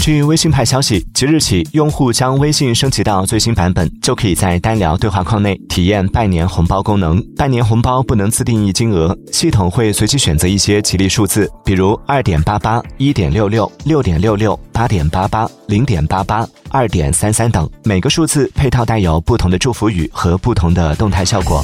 据微信派消息即日起用户将微信升级到最新版本就可以在单聊对话框内体验拜年红包功能。拜年红包不能自定义金额系统会随机选择一些吉利数字比如二点八八一点六六六点六六八点八八零点八八二点三三等。每个数字配套带有不同的祝福语和不同的动态效果。